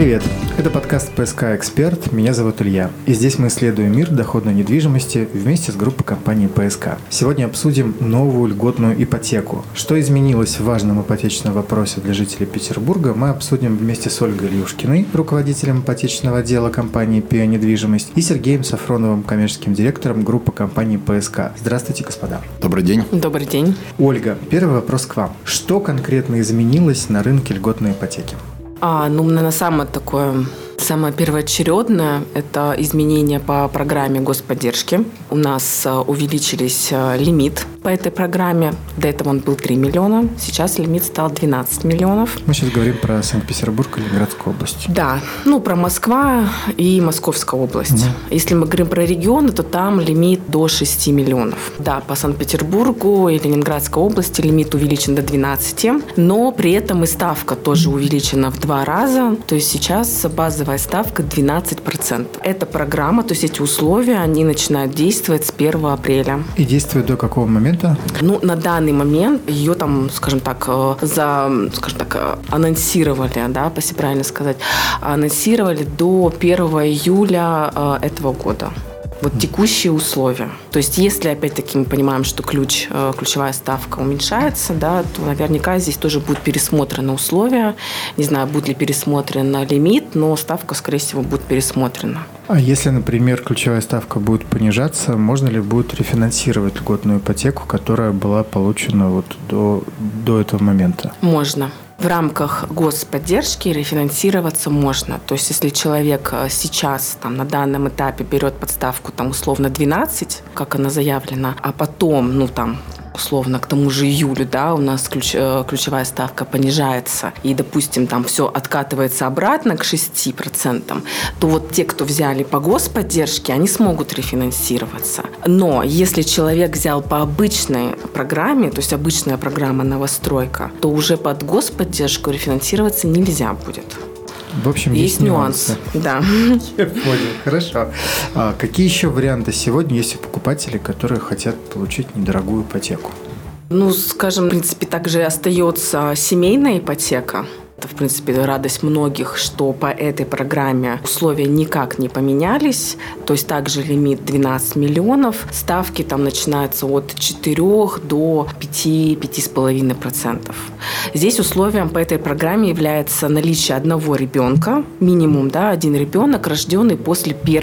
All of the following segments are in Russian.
Привет! Это подкаст «ПСК Эксперт». Меня зовут Илья. И здесь мы исследуем мир доходной недвижимости вместе с группой компаний «ПСК». Сегодня обсудим новую льготную ипотеку. Что изменилось в важном ипотечном вопросе для жителей Петербурга, мы обсудим вместе с Ольгой Ильюшкиной, руководителем ипотечного отдела компании «Пиа Недвижимость», и Сергеем Сафроновым, коммерческим директором группы компании «ПСК». Здравствуйте, господа. Добрый день. Добрый день. Ольга, первый вопрос к вам. Что конкретно изменилось на рынке льготной ипотеки? А, ну, на самое такое Самое первоочередное – это изменения по программе господдержки. У нас э, увеличились э, лимит по этой программе. До этого он был 3 миллиона, сейчас лимит стал 12 миллионов. Мы сейчас говорим про Санкт-Петербург и Ленинградскую область. Да, ну про Москва и Московская область. Угу. Если мы говорим про регионы, то там лимит до 6 миллионов. Да, по Санкт-Петербургу и Ленинградской области лимит увеличен до 12, но при этом и ставка тоже увеличена в два раза. То есть сейчас базовая налоговая ставка 12%. Эта программа, то есть эти условия, они начинают действовать с 1 апреля. И действуют до какого момента? Ну, на данный момент ее там, скажем так, э, за, скажем так, э, анонсировали, да, если правильно сказать, анонсировали до 1 июля э, этого года вот текущие условия. То есть, если опять-таки мы понимаем, что ключ, э, ключевая ставка уменьшается, да, то наверняка здесь тоже будут пересмотрены условия. Не знаю, будет ли пересмотрен лимит, но ставка, скорее всего, будет пересмотрена. А если, например, ключевая ставка будет понижаться, можно ли будет рефинансировать льготную ипотеку, которая была получена вот до, до этого момента? Можно в рамках господдержки рефинансироваться можно. То есть, если человек э, сейчас там, на данном этапе берет подставку там, условно 12, как она заявлена, а потом, ну там, условно, к тому же июлю, да, у нас ключ, э, ключевая ставка понижается, и, допустим, там все откатывается обратно к 6%, то вот те, кто взяли по господдержке, они смогут рефинансироваться. Но если человек взял по обычной программе, то есть обычная программа новостройка, то уже под господдержку рефинансироваться нельзя будет. В общем, есть, есть нюансы. нюансы. Да. Я понял, хорошо. А какие еще варианты сегодня есть у покупателей, которые хотят получить недорогую ипотеку? Ну, скажем, в принципе, также остается семейная ипотека. Это, в принципе, радость многих, что по этой программе условия никак не поменялись. То есть также лимит 12 миллионов. Ставки там начинаются от 4 до 5-5,5%. Здесь условием по этой программе является наличие одного ребенка, минимум да, один ребенок, рожденный после 1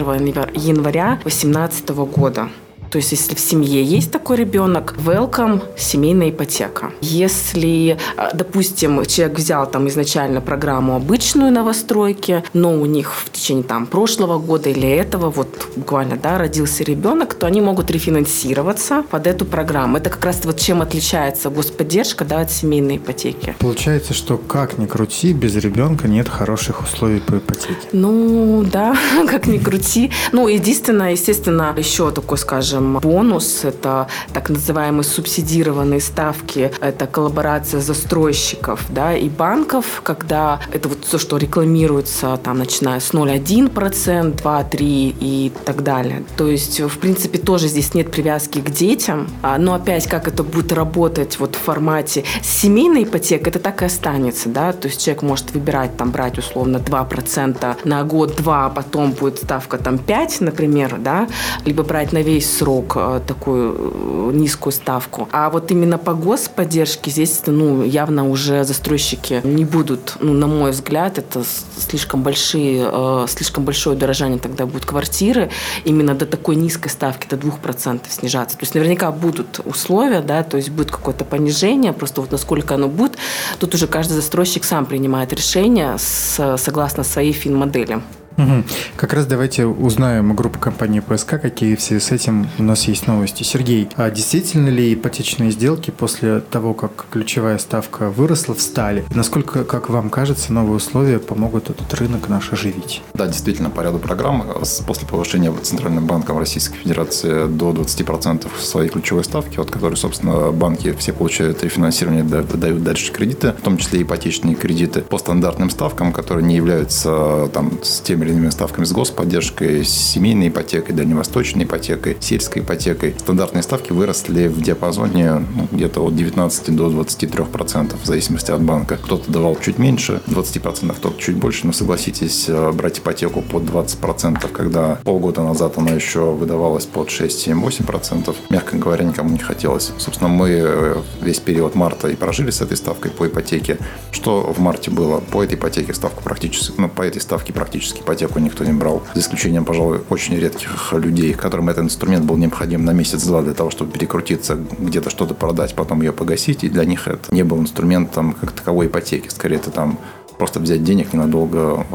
января 2018 года. То есть, если в семье есть такой ребенок, welcome, семейная ипотека. Если, а, допустим, человек взял там изначально программу обычную новостройки, но у них в течение там прошлого года или этого вот буквально, да, родился ребенок, то они могут рефинансироваться под эту программу. Это как раз вот чем отличается господдержка, да, от семейной ипотеки. Получается, что как ни крути, без ребенка нет хороших условий по ипотеке. Ну, да, как ни крути. Ну, единственное, естественно, еще такой, скажем, скажем, бонус, это так называемые субсидированные ставки, это коллаборация застройщиков да, и банков, когда это вот все, что рекламируется, там, начиная с 0,1%, 2, 3 и так далее. То есть, в принципе, тоже здесь нет привязки к детям, а, но опять, как это будет работать вот в формате семейной ипотеки, это так и останется, да, то есть человек может выбирать, там, брать условно 2% на год, 2, а потом будет ставка там 5, например, да, либо брать на весь срок срок э, такую э, низкую ставку. А вот именно по господдержке здесь ну, явно уже застройщики не будут, ну, на мой взгляд, это слишком большие, э, слишком большое удорожание тогда будет квартиры именно до такой низкой ставки, до 2% снижаться. То есть наверняка будут условия, да, то есть будет какое-то понижение, просто вот насколько оно будет, тут уже каждый застройщик сам принимает решение с, согласно своей фин-модели. Угу. Как раз давайте узнаем у группы компании ПСК, какие все с этим у нас есть новости. Сергей, а действительно ли ипотечные сделки после того, как ключевая ставка выросла, встали? Насколько, как вам кажется, новые условия помогут этот рынок наш оживить? Да, действительно, по ряду программ после повышения Центральным банком Российской Федерации до 20% своей ключевой ставки, от которой, собственно, банки все получают рефинансирование, дают дальше кредиты, в том числе ипотечные кредиты по стандартным ставкам, которые не являются там с теми или ставками с господдержкой, с семейной ипотекой, дальневосточной ипотекой, сельской ипотекой. Стандартные ставки выросли в диапазоне ну, где-то от 19 до 23%, в зависимости от банка. Кто-то давал чуть меньше, 20%, кто-то чуть больше, но согласитесь, э, брать ипотеку под 20%, когда полгода назад она еще выдавалась под 6, 7, 8%, мягко говоря, никому не хотелось. Собственно, мы э, весь период марта и прожили с этой ставкой по ипотеке. Что в марте было? По этой ипотеке ставку практически, ну, по этой ставке практически ипотеку никто не брал. За исключением, пожалуй, очень редких людей, которым этот инструмент был необходим на месяц-два для того, чтобы перекрутиться, где-то что-то продать, потом ее погасить. И для них это не был инструментом как таковой ипотеки. Скорее, это там просто взять денег ненадолго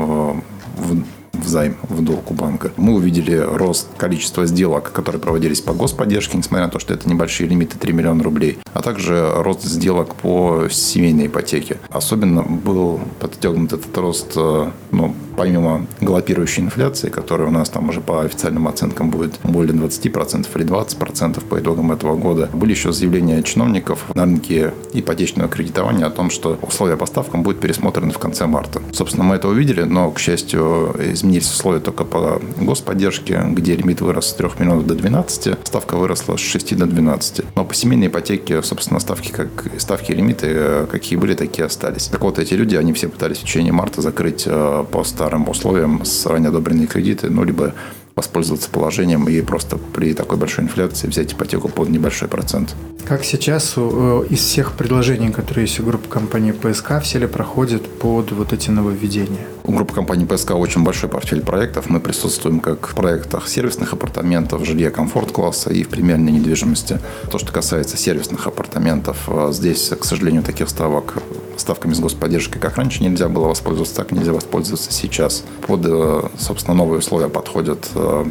в в займ, в долг у банка. Мы увидели рост количества сделок, которые проводились по господдержке, несмотря на то, что это небольшие лимиты 3 миллиона рублей, а также рост сделок по семейной ипотеке. Особенно был подстегнут этот рост э, ну, помимо галопирующей инфляции, которая у нас там уже по официальным оценкам будет более 20% или 20% по итогам этого года, были еще заявления чиновников на рынке ипотечного кредитования о том, что условия по ставкам будут пересмотрены в конце марта. Собственно, мы это увидели, но, к счастью, изменились условия только по господдержке, где лимит вырос с 3 миллионов до 12, ставка выросла с 6 до 12. Но по семейной ипотеке, собственно, ставки, как ставки и лимиты, э, какие были, такие остались. Так вот, эти люди, они все пытались в течение марта закрыть э, по старым условиям с ранее одобренные кредиты, ну, либо воспользоваться положением и просто при такой большой инфляции взять ипотеку под небольшой процент. Как сейчас э, из всех предложений, которые есть у группы компании ПСК, все ли проходят под вот эти нововведения? У группы компании ПСК очень большой портфель проектов. Мы присутствуем как в проектах сервисных апартаментов, жилья комфорт-класса и в премиальной недвижимости. То, что касается сервисных апартаментов, э, здесь, к сожалению, таких ставок ставками с господдержкой, как раньше нельзя было воспользоваться, так нельзя воспользоваться сейчас. Под, э, собственно, новые условия подходят э,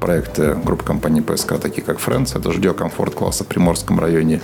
проекты группы компаний ПСК, такие как Friends, это жилье комфорт класса в Приморском районе,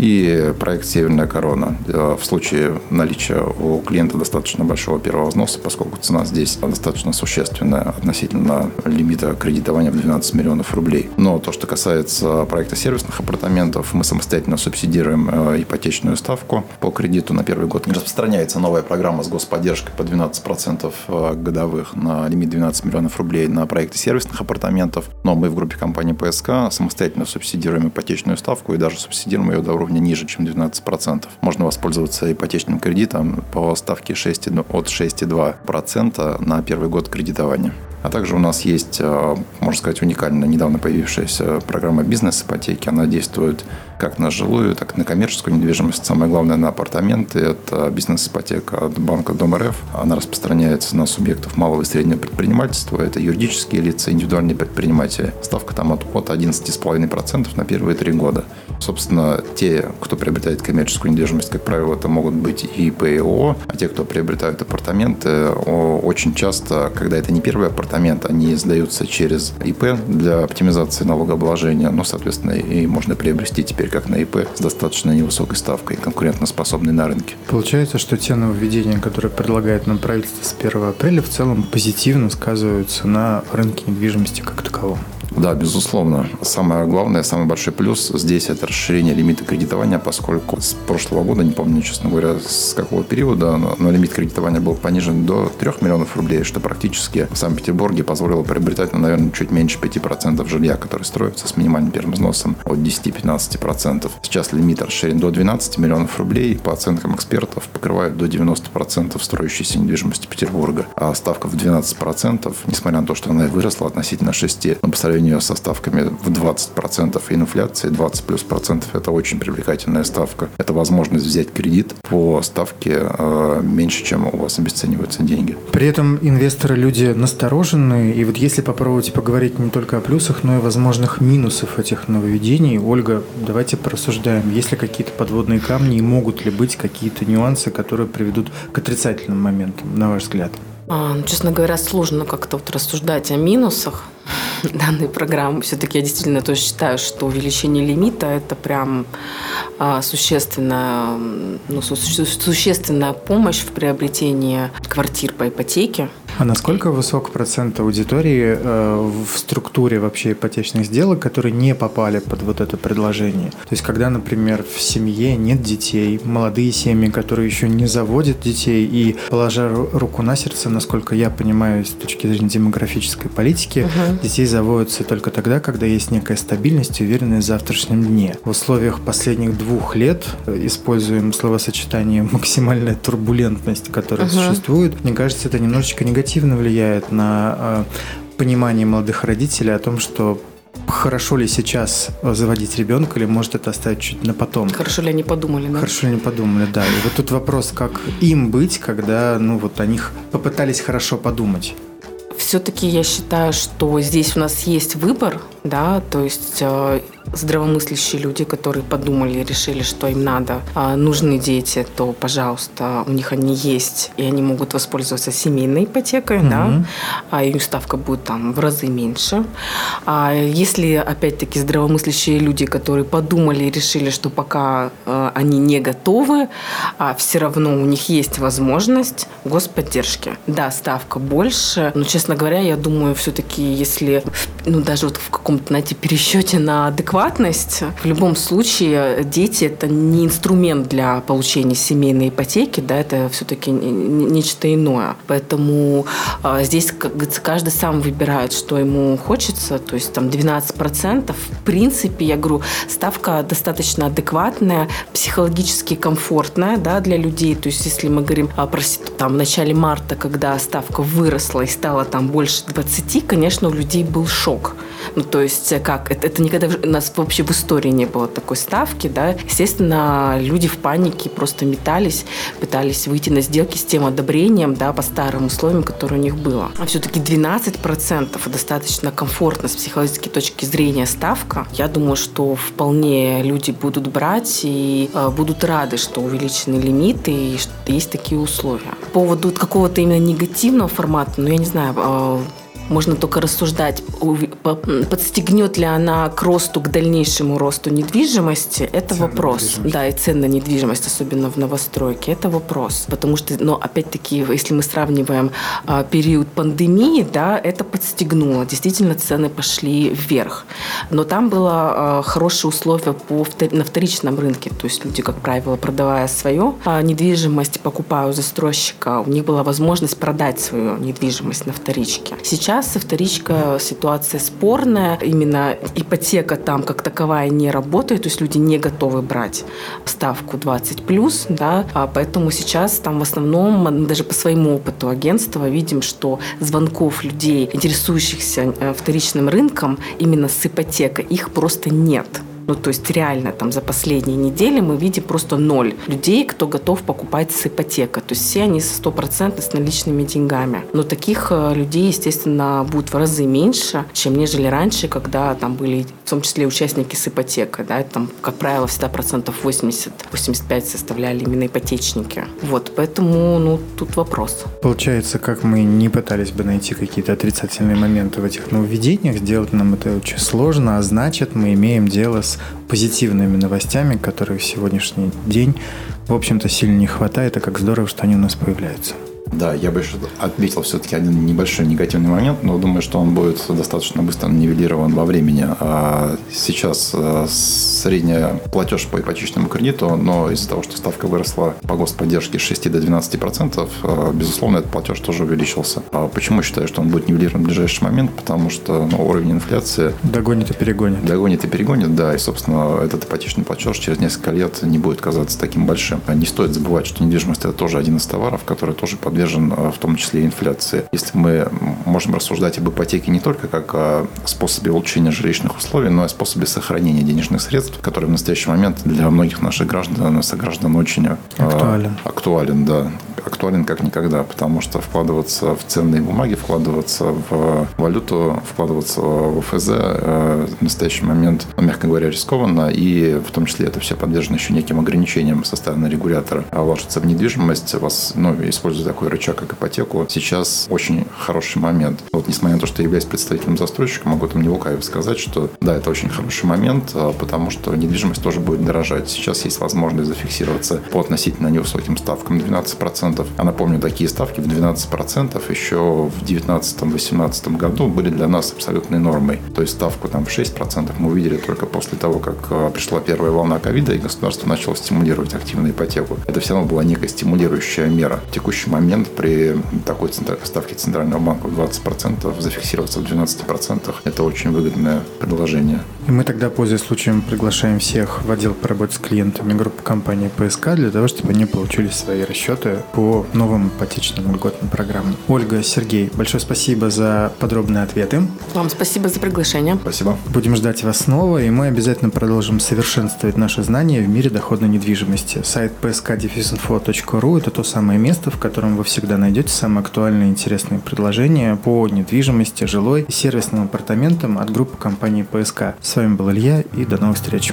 и проект «Северная корона» э, в случае наличия у клиента достаточно большого первого взноса, поскольку цена здесь достаточно существенная относительно лимита кредитования в 12 миллионов рублей. Но то, что касается проекта сервисных апартаментов, мы самостоятельно субсидируем э, ипотечную ставку по кредиту на первый год. Распространяется новая программа с господдержкой по 12% э, годовых на лимит 12 миллионов рублей на проекты сервисных апартаментов. Но мы в группе компании ПСК самостоятельно субсидируем ипотечную ставку и даже субсидируем ее до уровня уровня ниже, чем 12%. Можно воспользоваться ипотечным кредитом по ставке 6, от 6,2% на первый год кредитования. А также у нас есть, э, можно сказать, уникальная, недавно появившаяся программа бизнес-ипотеки. Она действует как на жилую, так и на коммерческую недвижимость. Самое главное на апартаменты. Это бизнес-ипотека от банка Дом РФ. Она распространяется на субъектов малого и среднего предпринимательства. Это юридические лица, индивидуальные предприниматели. Ставка там от, от 11,5% на первые три года. Собственно, те, кто приобретает коммерческую недвижимость, как правило, это могут быть и ООО. А те, кто приобретают апартаменты, очень часто, когда это не первый апартамент, они сдаются через ИП для оптимизации налогообложения. Ну, соответственно, и можно приобрести теперь как на ИП с достаточно невысокой ставкой, конкурентоспособной на рынке. Получается, что те нововведения, которые предлагает нам правительство с 1 апреля, в целом позитивно сказываются на рынке недвижимости как таковом. Да, безусловно. Самое главное, самый большой плюс здесь это расширение лимита кредитования, поскольку с прошлого года, не помню, честно говоря, с какого периода, но, но лимит кредитования был понижен до 3 миллионов рублей, что практически в Санкт-Петербурге позволило приобретать, ну, наверное, чуть меньше 5% жилья, которое строится с минимальным первым взносом от 10-15%. Сейчас лимит расширен до 12 миллионов рублей, по оценкам экспертов покрывают до 90% строящейся недвижимости Петербурга. А ставка в 12%, несмотря на то, что она выросла относительно 6, но по сравнению со ставками в 20% и инфляции 20 плюс процентов, это очень привлекательная ставка. Это возможность взять кредит по ставке э, меньше, чем у вас обесцениваются деньги. При этом инвесторы люди настороженные, и вот если попробовать поговорить не только о плюсах, но и возможных минусах этих нововведений, Ольга, давайте порассуждаем, есть ли какие-то подводные камни и могут ли быть какие-то нюансы, которые приведут к отрицательным моментам, на ваш взгляд? А, ну, честно говоря, сложно как-то вот рассуждать о минусах данной программы. Все-таки я действительно тоже считаю, что увеличение лимита – это прям а, существенная, ну, существенная помощь в приобретении квартир по ипотеке. А насколько высок процент аудитории э, в структуре вообще ипотечных сделок, которые не попали под вот это предложение? То есть, когда, например, в семье нет детей, молодые семьи, которые еще не заводят детей, и, положа руку на сердце, насколько я понимаю, с точки зрения демографической политики, угу. детей заводятся только тогда, когда есть некая стабильность и уверенность в завтрашнем дне. В условиях последних двух лет э, используем словосочетание «максимальная турбулентность», которая угу. существует. Мне кажется, это немножечко негативно влияет на э, понимание молодых родителей о том, что хорошо ли сейчас заводить ребенка, или может это оставить чуть на потом. Хорошо ли они подумали, да? Хорошо ли они подумали, да. И вот тут вопрос, как им быть, когда, ну, вот о них попытались хорошо подумать. Все-таки я считаю, что здесь у нас есть выбор, да, то есть э, здравомыслящие люди, которые подумали и решили, что им надо, а, нужны дети, то, пожалуйста, у них они есть, и они могут воспользоваться семейной ипотекой, mm-hmm. да, а их ставка будет там в разы меньше. А если, опять-таки, здравомыслящие люди, которые подумали и решили, что пока а, они не готовы, а все равно у них есть возможность господдержки. Да, ставка больше, но, честно говоря, я думаю, все-таки, если, ну, даже вот в каком-то, знаете, пересчете на адекватность. В любом случае, дети – это не инструмент для получения семейной ипотеки, да, это все-таки нечто иное. Поэтому э, здесь, как говорится, каждый сам выбирает, что ему хочется. То есть там 12%. В принципе, я говорю, ставка достаточно адекватная, психологически комфортная да, для людей. То есть если мы говорим о про там, в начале марта, когда ставка выросла и стала там больше 20, конечно, у людей был шок. Ну, то есть как? Это, это никогда у нас вообще в истории не было такой ставки, да. Естественно, люди в панике просто метались, пытались выйти на сделки с тем одобрением, да, по старым условиям, которые у них было. А все-таки 12% достаточно комфортно с психологической точки зрения ставка. Я думаю, что вполне люди будут брать и э, будут рады, что увеличены лимиты и что есть такие условия. По поводу какого-то именно негативного формата, ну, я не знаю, э, можно только рассуждать, подстегнет ли она к росту, к дальнейшему росту недвижимости, это цен вопрос. Да, и цен на недвижимость, особенно в новостройке, это вопрос. Потому что, но опять-таки, если мы сравниваем а, период пандемии, да, это подстегнуло. Действительно, цены пошли вверх. Но там было а, хорошие условия по, на вторичном рынке. То есть люди, как правило, продавая свою а, недвижимость, покупая у застройщика, у них была возможность продать свою недвижимость на вторичке. Сейчас сейчас вторичка ситуация спорная. Именно ипотека там как таковая не работает, то есть люди не готовы брать ставку 20 плюс, да, а поэтому сейчас там в основном, даже по своему опыту агентства видим, что звонков людей, интересующихся э, вторичным рынком именно с ипотекой, их просто нет. Ну, то есть реально там за последние недели мы видим просто ноль людей, кто готов покупать с ипотекой. То есть все они стопроцентно с наличными деньгами. Но таких э, людей, естественно, будет в разы меньше, чем нежели раньше, когда там были в том числе участники с ипотекой. Да, там, как правило, всегда процентов 80-85 составляли именно ипотечники. Вот, поэтому, ну, тут вопрос. Получается, как мы не пытались бы найти какие-то отрицательные моменты в этих нововведениях, сделать нам это очень сложно, а значит, мы имеем дело с позитивными новостями, которых в сегодняшний день, в общем-то, сильно не хватает, а как здорово, что они у нас появляются. Да, я бы еще отметил все-таки один небольшой негативный момент, но думаю, что он будет достаточно быстро нивелирован во времени. А сейчас э, средняя платеж по ипотечному кредиту, но из-за того, что ставка выросла по господдержке с 6 до 12 процентов, э, безусловно, этот платеж тоже увеличился. А почему считаю, что он будет нивелирован в ближайший момент? Потому что ну, уровень инфляции... Догонит и перегонит. Догонит и перегонит, да. И, собственно, этот ипотечный платеж через несколько лет не будет казаться таким большим. Не стоит забывать, что недвижимость – это тоже один из товаров, который тоже подвержен подвержен э, в том числе инфляции. Если мы можем рассуждать об ипотеке не только как о способе улучшения жилищных условий, но и способе сохранения денежных средств, который в настоящий момент для многих наших граждан, сограждан очень э, актуален. актуален, да актуален как никогда, потому что вкладываться в ценные бумаги, вкладываться в валюту, вкладываться в ОФЗ э, в настоящий момент, ну, мягко говоря, рискованно, и в том числе это все подвержено еще неким ограничениям со стороны регулятора. А вложиться в недвижимость, вас, ну, используя такой рычаг, как ипотеку, сейчас очень хороший момент. Вот несмотря на то, что я являюсь представителем застройщика, могу там не лукаво сказать, что да, это очень хороший момент, а, потому что недвижимость тоже будет дорожать. Сейчас есть возможность зафиксироваться по относительно невысоким ставкам 12% 12%. А напомню, такие ставки в 12% еще в 2019-2018 году были для нас абсолютной нормой. То есть ставку там в 6% мы увидели только после того, как э, пришла первая волна ковида, и государство начало стимулировать активную ипотеку. Это все равно была некая стимулирующая мера. В текущий момент при такой ставке Центрального банка в 20% зафиксироваться в 12% это очень выгодное предложение. И мы тогда, пользуясь случаем, приглашаем всех в отдел по работе с клиентами группы компании ПСК для того, чтобы они получили свои расчеты по новым ипотечным льготным программам. Ольга, Сергей, большое спасибо за подробные ответы. Вам спасибо за приглашение. Спасибо. Будем ждать вас снова, и мы обязательно продолжим совершенствовать наши знания в мире доходной недвижимости. Сайт psk-info.ru – это то самое место, в котором вы всегда найдете самые актуальные и интересные предложения по недвижимости, жилой и сервисным апартаментам от группы компании ПСК. С вами был Илья, и до новых встреч.